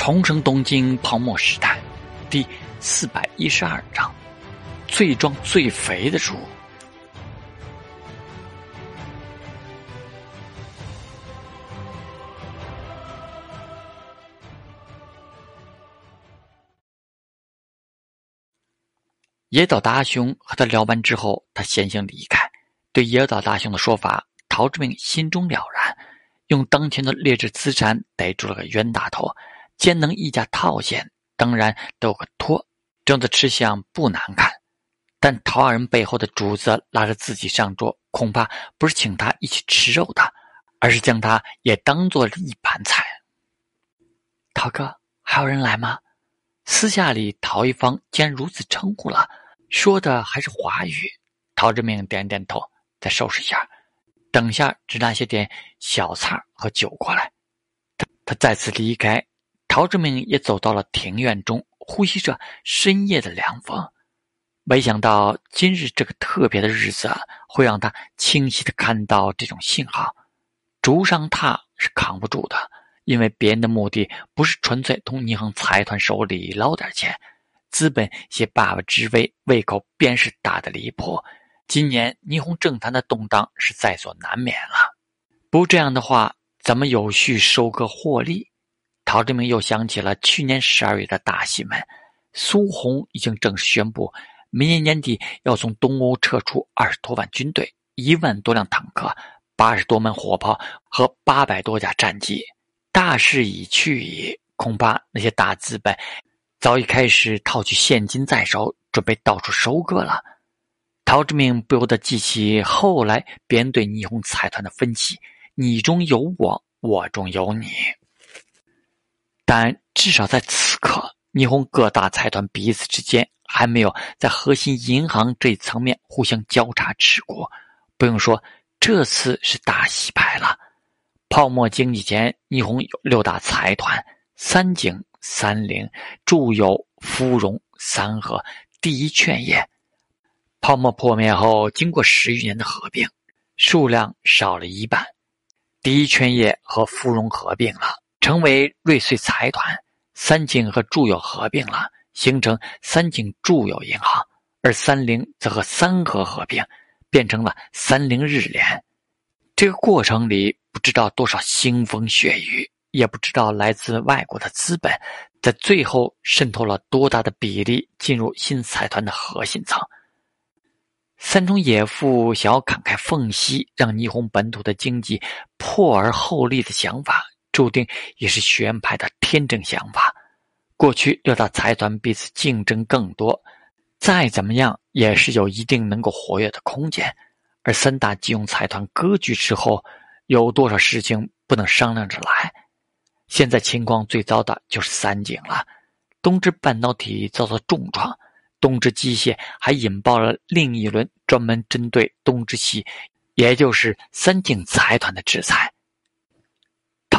重生东京泡沫时代，第四百一十二章：最壮最肥的猪。野岛大雄和他聊完之后，他先行离开。对野岛大雄的说法，陶志明心中了然，用当前的劣质资产逮住了个冤大头。兼能一家套现，当然都有个托，这样的吃相不难看。但陶二人背后的主子拉着自己上桌，恐怕不是请他一起吃肉的，而是将他也当做了一盘菜。陶哥，还有人来吗？私下里，陶一方竟然如此称呼了，说的还是华语。陶志明点点头，再收拾一下，等下只拿些点小菜和酒过来。他再次离开。陶志明也走到了庭院中，呼吸着深夜的凉风。没想到今日这个特别的日子，会让他清晰的看到这种信号。竹上榻是扛不住的，因为别人的目的不是纯粹从霓虹财团手里捞点钱，资本携爸爸之威，胃口便是大的离谱。今年霓虹政坛的动荡是在所难免了，不这样的话，怎么有序收割获利？陶志明又想起了去年十二月的大新闻，苏红已经正式宣布，明年年底要从东欧撤出二十多万军队、一万多辆坦克、八十多门火炮和八百多架战机。大势已去矣，恐怕那些大资本早已开始套取现金在手，准备到处收割了。陶志明不由得记起后来别人对霓虹财团的分析：“你中有我，我中有你。”但至少在此刻，霓虹各大财团彼此之间还没有在核心银行这一层面互相交叉持股。不用说，这次是大洗牌了。泡沫经济前，霓虹有六大财团：三井、三菱、住友、芙蓉、三和、第一劝业。泡沫破灭后，经过十余年的合并，数量少了一半。第一劝业和芙蓉合并了。成为瑞穗财团，三井和住友合并了，形成三井住友银行；而三菱则和三和合并，变成了三菱日联。这个过程里，不知道多少腥风血雨，也不知道来自外国的资本，在最后渗透了多大的比例进入新财团的核心层。三重野父想要砍开缝隙，让霓虹本土的经济破而后立的想法。注定也是学院派的天真想法。过去六大财团彼此竞争更多，再怎么样也是有一定能够活跃的空间。而三大金融财团割据之后，有多少事情不能商量着来？现在情况最糟的就是三井了。东芝半导体遭到重创，东芝机械还引爆了另一轮专门针对东芝系，也就是三井财团的制裁。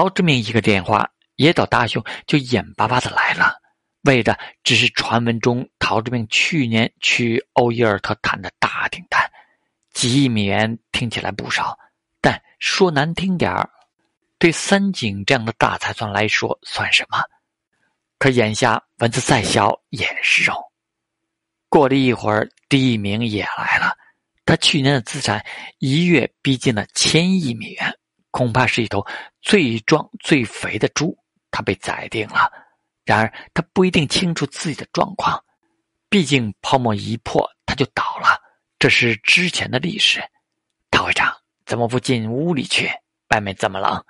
陶志明一个电话，野岛大雄就眼巴巴的来了，为的只是传闻中陶志明去年去欧伊尔特谈的大订单，几亿美元听起来不少，但说难听点儿，对三井这样的大财团来说算什么？可眼下蚊子再小也是肉。过了一会儿，第一名也来了，他去年的资产一跃逼近了千亿美元。恐怕是一头最壮最肥的猪，他被宰定了。然而他不一定清楚自己的状况，毕竟泡沫一破他就倒了，这是之前的历史。陶会长，怎么不进屋里去？外面这么冷。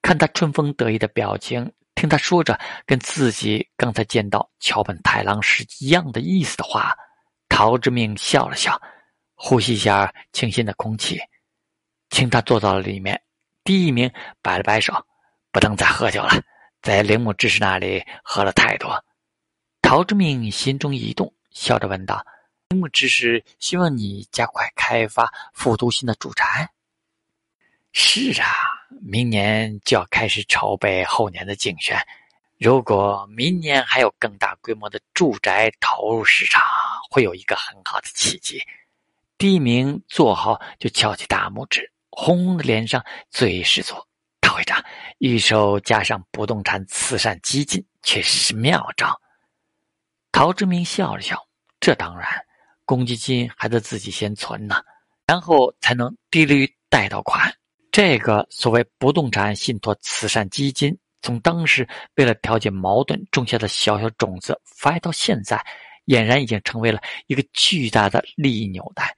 看他春风得意的表情，听他说着跟自己刚才见到桥本太郎时一样的意思的话，陶之命笑了笑，呼吸一下清新的空气，请他坐到了里面。第一名摆了摆手，不能再喝酒了，在铃木知识那里喝了太多。陶之命心中一动，笑着问道：“铃木知识希望你加快开发复读新的住宅。”“是啊，明年就要开始筹备后年的竞选。如果明年还有更大规模的住宅投入市场，会有一个很好的契机。”第一名做好，就翘起大拇指。红红的脸上，最是作。大会长，预售加上不动产慈善基金，确实是妙招。陶志明笑了笑，这当然，公积金还得自己先存呢，然后才能低率贷到款。这个所谓不动产信托慈善基金，从当时为了调解矛盾种下的小小种子，发到现在，俨然已经成为了一个巨大的利益纽带。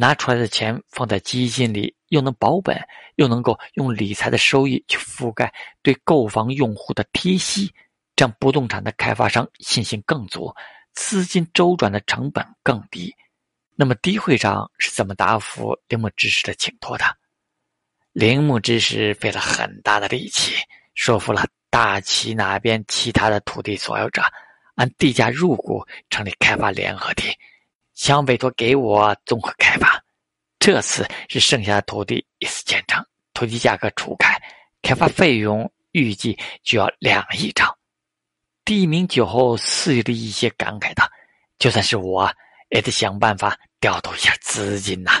拿出来的钱放在基金里，又能保本，又能够用理财的收益去覆盖对购房用户的贴息，这样不动产的开发商信心更足，资金周转的成本更低。那么，低会长是怎么答复铃木知识的请托的？铃木知识费了很大的力气，说服了大崎那边其他的土地所有者，按地价入股成立开发联合体。想委托给我综合开发，这次是剩下的土地一次建成，土地价格初开，开发费用预计就要两亿张。第一名酒后肆意的一些感慨道：“就算是我，也得想办法调度一下资金呐。”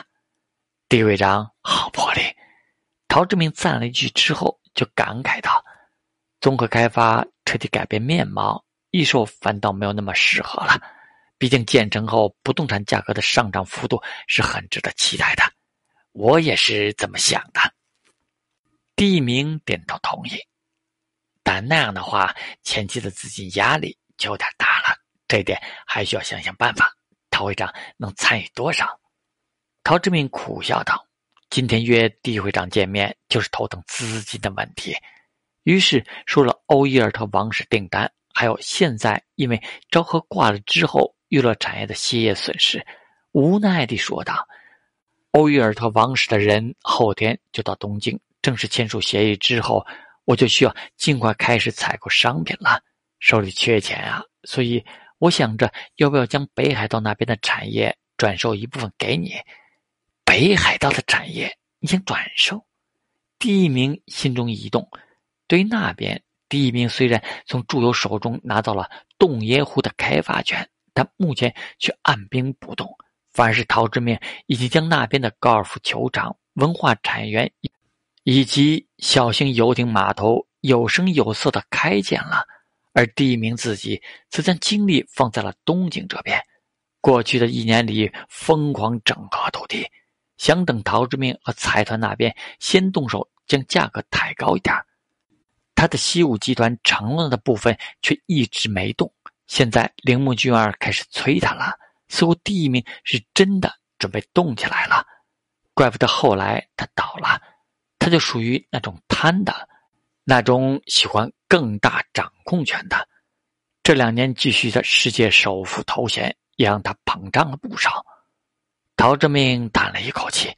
地会长好魄力。陶志明赞了一句之后，就感慨道：“综合开发彻底改变面貌，预售反倒没有那么适合了。”毕竟建成后不动产价格的上涨幅度是很值得期待的，我也是这么想的。第一名点头同意，但那样的话，前期的资金压力就有点大了，这点还需要想想办法。陶会长能参与多少？陶志明苦笑道：“今天约地会长见面，就是头疼资金的问题。”于是说了欧伊尔特王室订单，还有现在因为昭和挂了之后。娱乐产业的歇业损失，无奈地说道：“欧约尔特王室的人后天就到东京，正式签署协议之后，我就需要尽快开始采购商品了。手里缺钱啊，所以我想着要不要将北海道那边的产业转售一部分给你。北海道的产业你想转售？”第一名心中一动，对于那边，第一名虽然从住友手中拿到了洞爷湖的开发权。但目前却按兵不动，反而是陶之明已经将那边的高尔夫球场、文化产业园以及小型游艇码头有声有色的开建了，而第一名自己则将精力放在了东京这边。过去的一年里，疯狂整合土地，想等陶之明和财团那边先动手，将价格抬高一点。他的西武集团承诺的部分却一直没动。现在铃木俊二开始催他了，似乎第一名是真的准备动起来了。怪不得后来他倒了，他就属于那种贪的，那种喜欢更大掌控权的。这两年继续的世界首富头衔也让他膨胀了不少。陶志明叹了一口气：“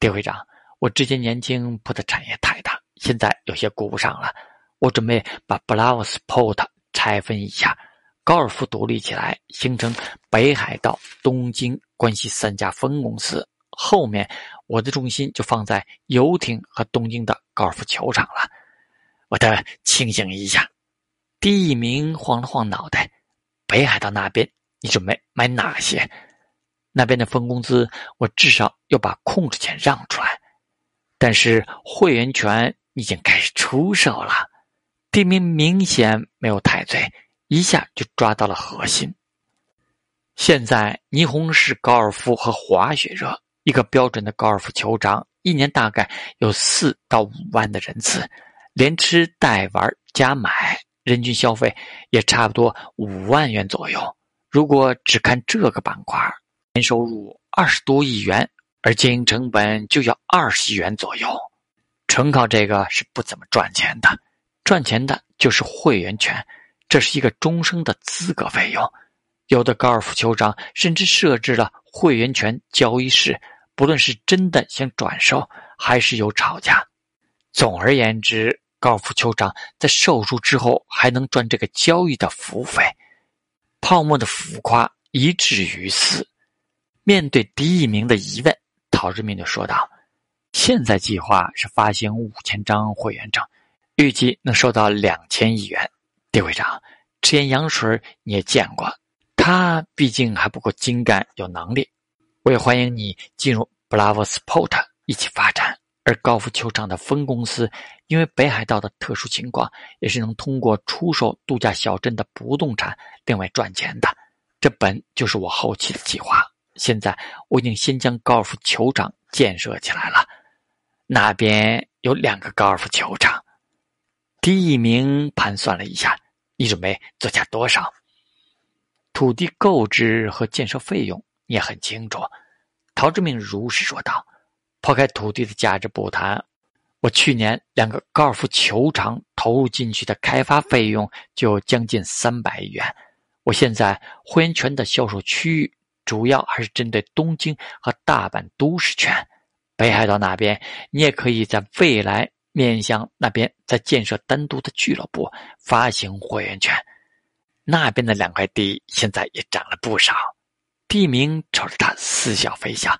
丁会长，我之前年轻铺的产业太大，现在有些顾不上了。我准备把 Blavsport 拆分一下。”高尔夫独立起来，形成北海道、东京、关西三家分公司。后面我的重心就放在游艇和东京的高尔夫球场了。我得清醒一下。第一名晃了晃脑袋：“北海道那边你准备买哪些？那边的分公司，我至少要把控制权让出来。但是会员权已经开始出售了。”第一名明显没有太醉。一下就抓到了核心。现在霓虹市高尔夫和滑雪热，一个标准的高尔夫球场一年大概有四到五万的人次，连吃带玩加买，人均消费也差不多五万元左右。如果只看这个板块，年收入二十多亿元，而经营成本就要二十亿元左右，纯靠这个是不怎么赚钱的。赚钱的就是会员权。这是一个终生的资格费用，有的高尔夫球场甚至设置了会员权交易室，不论是真的想转售，还是有吵架。总而言之，高尔夫球场在售出之后还能赚这个交易的服务费。泡沫的浮夸一至于此。面对第一名的疑问，陶志明就说道：“现在计划是发行五千张会员证，预计能收到两千亿元。”狄会长，赤岩洋水你也见过，他毕竟还不够精干有能力。我也欢迎你进入 Bravo Sport 一起发展。而高尔夫球场的分公司因为北海道的特殊情况，也是能通过出售度假小镇的不动产另外赚钱的。这本就是我后期的计划。现在我已经先将高尔夫球场建设起来了，那边有两个高尔夫球场。第一名盘算了一下，你准备作价多少？土地购置和建设费用你也很清楚。陶志明如实说道：“抛开土地的价值不谈，我去年两个高尔夫球场投入进去的开发费用就将近三百亿元。我现在会员权的销售区域。”主要还是针对东京和大阪都市圈，北海道那边你也可以在未来面向那边再建设单独的俱乐部，发行会员权。那边的两块地现在也涨了不少。地名瞅着他似笑非笑。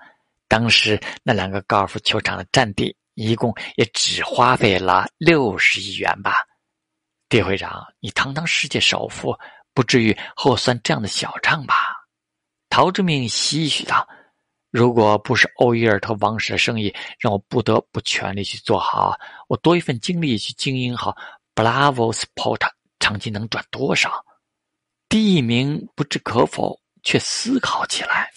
当时那两个高尔夫球场的占地一共也只花费了六十亿元吧？地会长，你堂堂世界首富，不至于和我算这样的小账吧？陶志明唏嘘道：“如果不是欧伊尔特王室的生意让我不得不全力去做好，我多一份精力去经营好 Bravo Sport，长期能赚多少？”第一名不置可否，却思考起来。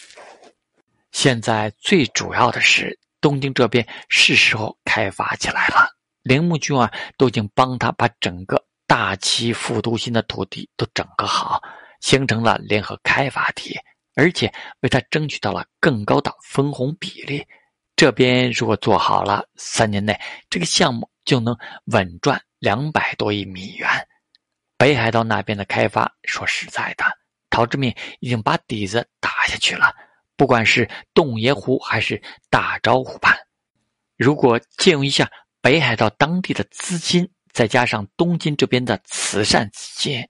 现在最主要的是东京这边是时候开发起来了。铃木君啊都已经帮他把整个大崎副都心的土地都整合好，形成了联合开发体。而且为他争取到了更高的分红比例。这边如果做好了，三年内这个项目就能稳赚两百多亿美元。北海道那边的开发，说实在的，陶志敏已经把底子打下去了。不管是洞爷湖还是大昭湖畔，如果借用一下北海道当地的资金，再加上东京这边的慈善资金，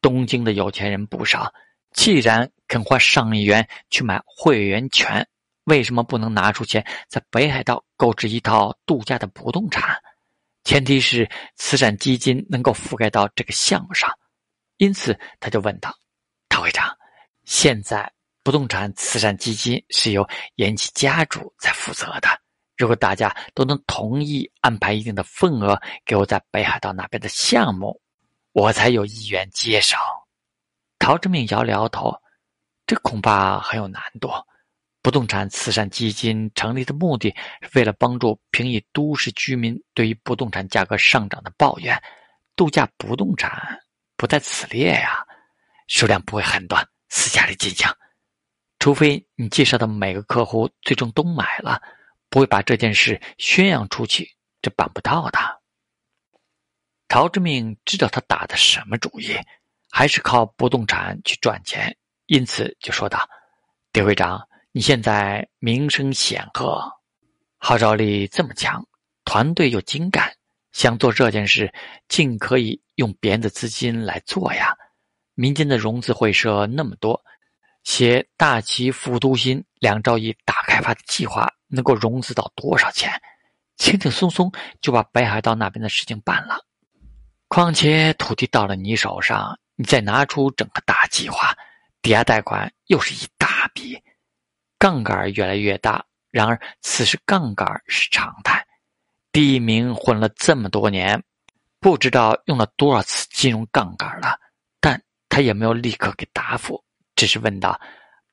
东京的有钱人不少。既然肯花上亿元去买会员权，为什么不能拿出钱在北海道购置一套度假的不动产？前提是慈善基金能够覆盖到这个项目上。因此，他就问道：“陶会长，现在不动产慈善基金是由岩崎家主在负责的。如果大家都能同意安排一定的份额给我在北海道那边的项目，我才有意愿接手。”陶之命摇了摇头，这恐怕很有难度。不动产慈善基金成立的目的是为了帮助平抑都市居民对于不动产价格上涨的抱怨。度假不动产不在此列呀，数量不会很多，私下里进行。除非你介绍的每个客户最终都买了，不会把这件事宣扬出去，这办不到的。陶之命知道他打的什么主意。还是靠不动产去赚钱，因此就说道：“丁会长，你现在名声显赫，号召力这么强，团队又精干，想做这件事，尽可以用别人的资金来做呀。民间的融资会社那么多，写大齐副都心两兆亿大开发的计划，能够融资到多少钱？轻轻松松就把北海道那边的事情办了。况且土地到了你手上。”你再拿出整个大计划，抵押贷款又是一大笔，杠杆越来越大。然而此时杠杆是常态。第一名混了这么多年，不知道用了多少次金融杠杆了，但他也没有立刻给答复，只是问道：“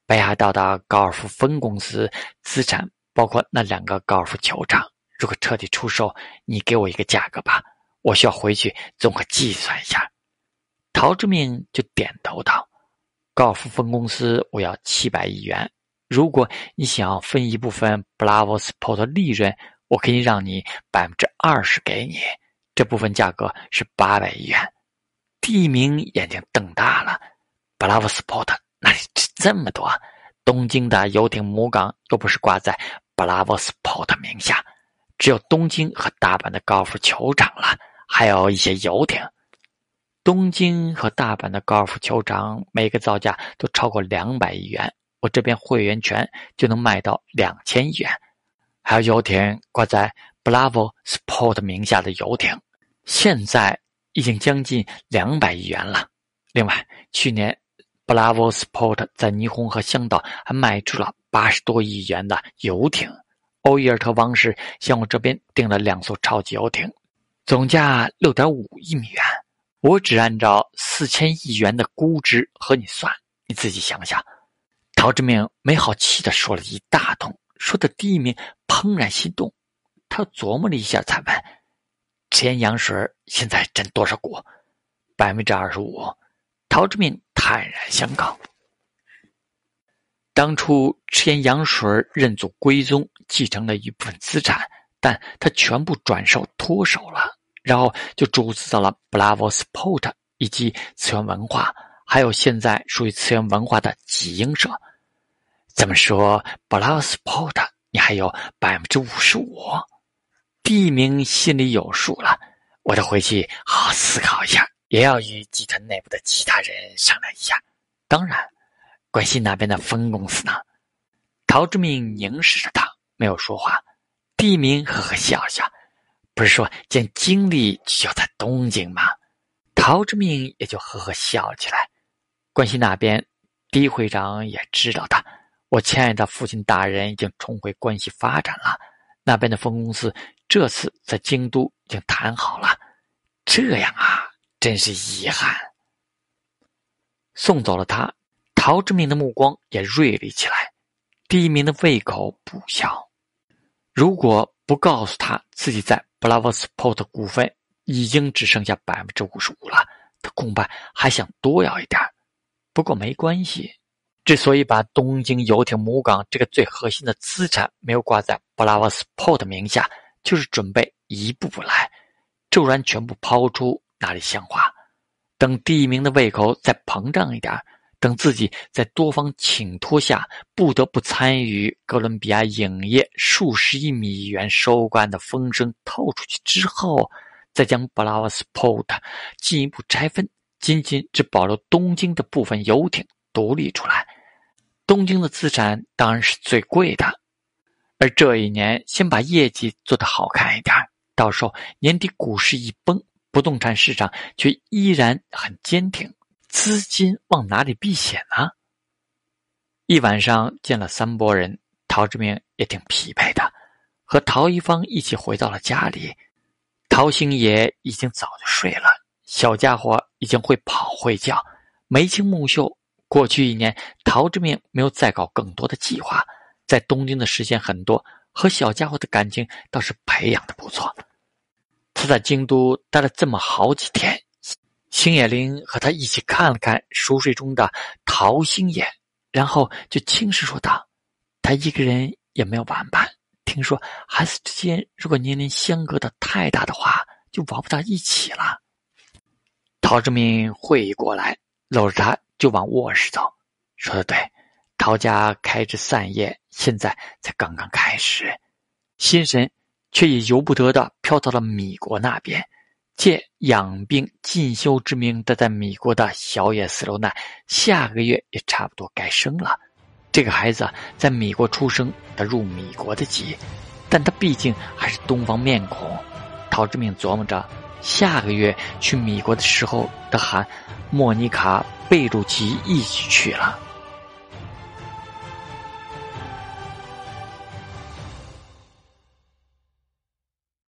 北海道的高尔夫分公司资产包括那两个高尔夫球场，如果彻底出售，你给我一个价格吧，我需要回去综合计算一下。”陶志明就点头道：“高尔夫分公司我要七百亿元。如果你想要分一部分 Bravo Sport 利润，我可以让你百分之二十给你。这部分价格是八百亿元。”第一名眼睛瞪大了：“Bravo Sport 哪里这么多？东京的游艇母港又不是挂在 Bravo Sport 名下，只有东京和大阪的高尔夫球场了，还有一些游艇。”东京和大阪的高尔夫球场每个造价都超过两百亿元，我这边会员权就能卖到两千亿元。还有游艇挂在 Bravo Sport 名下的游艇，现在已经将近两百亿元了。另外，去年 Bravo Sport 在霓虹和香岛还卖出了八十多亿元的游艇，欧伊尔特王室向我这边订了两艘超级游艇，总价六点五亿美元。我只按照四千亿元的估值和你算，你自己想想。陶志明没好气的说了一大通，说的第一名怦然心动。他琢磨了一下，才问：“赤岩羊水现在占多少股？”百分之二十五。陶志明坦然相告：“当初赤岩羊水认祖归宗，继承了一部分资产，但他全部转手脱手了，然后就注资到了 Bravo Sport 以及次元文化，还有现在属于次元文化的集英社。”怎么说？Bravo Sport，你还有百分之五十五。第一名心里有数了，我得回去好好思考一下，也要与集团内部的其他人商量一下。当然，关心那边的分公司呢？陶志明凝视着他，没有说话。第一名呵呵笑笑，不是说见经理就在东京吗？陶志明也就呵呵笑起来。关西那边，第一会长也知道的。我亲爱的父亲大人已经重回关西发展了，那边的分公司这次在京都已经谈好了。这样啊，真是遗憾。送走了他，陶志明的目光也锐利起来。第一名的胃口不小，如果不告诉他自己在 Blavsport 股份已经只剩下百分之五十五了，他恐怕还想多要一点。不过没关系。之所以把东京游艇母港这个最核心的资产没有挂在布拉瓦斯 port 名下，就是准备一步步来，骤然全部抛出，哪里像话？等第一名的胃口再膨胀一点，等自己在多方请托下不得不参与哥伦比亚影业数十亿美元收官的风声透出去之后，再将布拉瓦斯 port 进一步拆分，仅仅只保留东京的部分游艇。独立出来，东京的资产当然是最贵的，而这一年先把业绩做得好看一点，到时候年底股市一崩，不动产市场却依然很坚挺，资金往哪里避险呢？一晚上见了三拨人，陶志明也挺疲惫的，和陶一芳一起回到了家里，陶星野已经早就睡了，小家伙已经会跑会叫，眉清目秀。过去一年，陶志明没有再搞更多的计划，在东京的时间很多，和小家伙的感情倒是培养的不错。他在京都待了这么好几天，星野绫和他一起看了看熟睡中的陶星野，然后就轻声说道：“他一个人也没有玩伴。听说孩子之间如果年龄相隔的太大的话，就玩不到一起了。”陶志明会意过来，搂着他。就往卧室走，说的对，陶家开枝散叶，现在才刚刚开始，心神却也由不得的飘到了米国那边，借养病进修之名待在米国的小野四楼奈，下个月也差不多该生了。这个孩子在米国出生，他入米国的籍，但他毕竟还是东方面孔。陶志明琢磨着，下个月去米国的时候，得喊莫妮卡。贝鲁奇一起去了。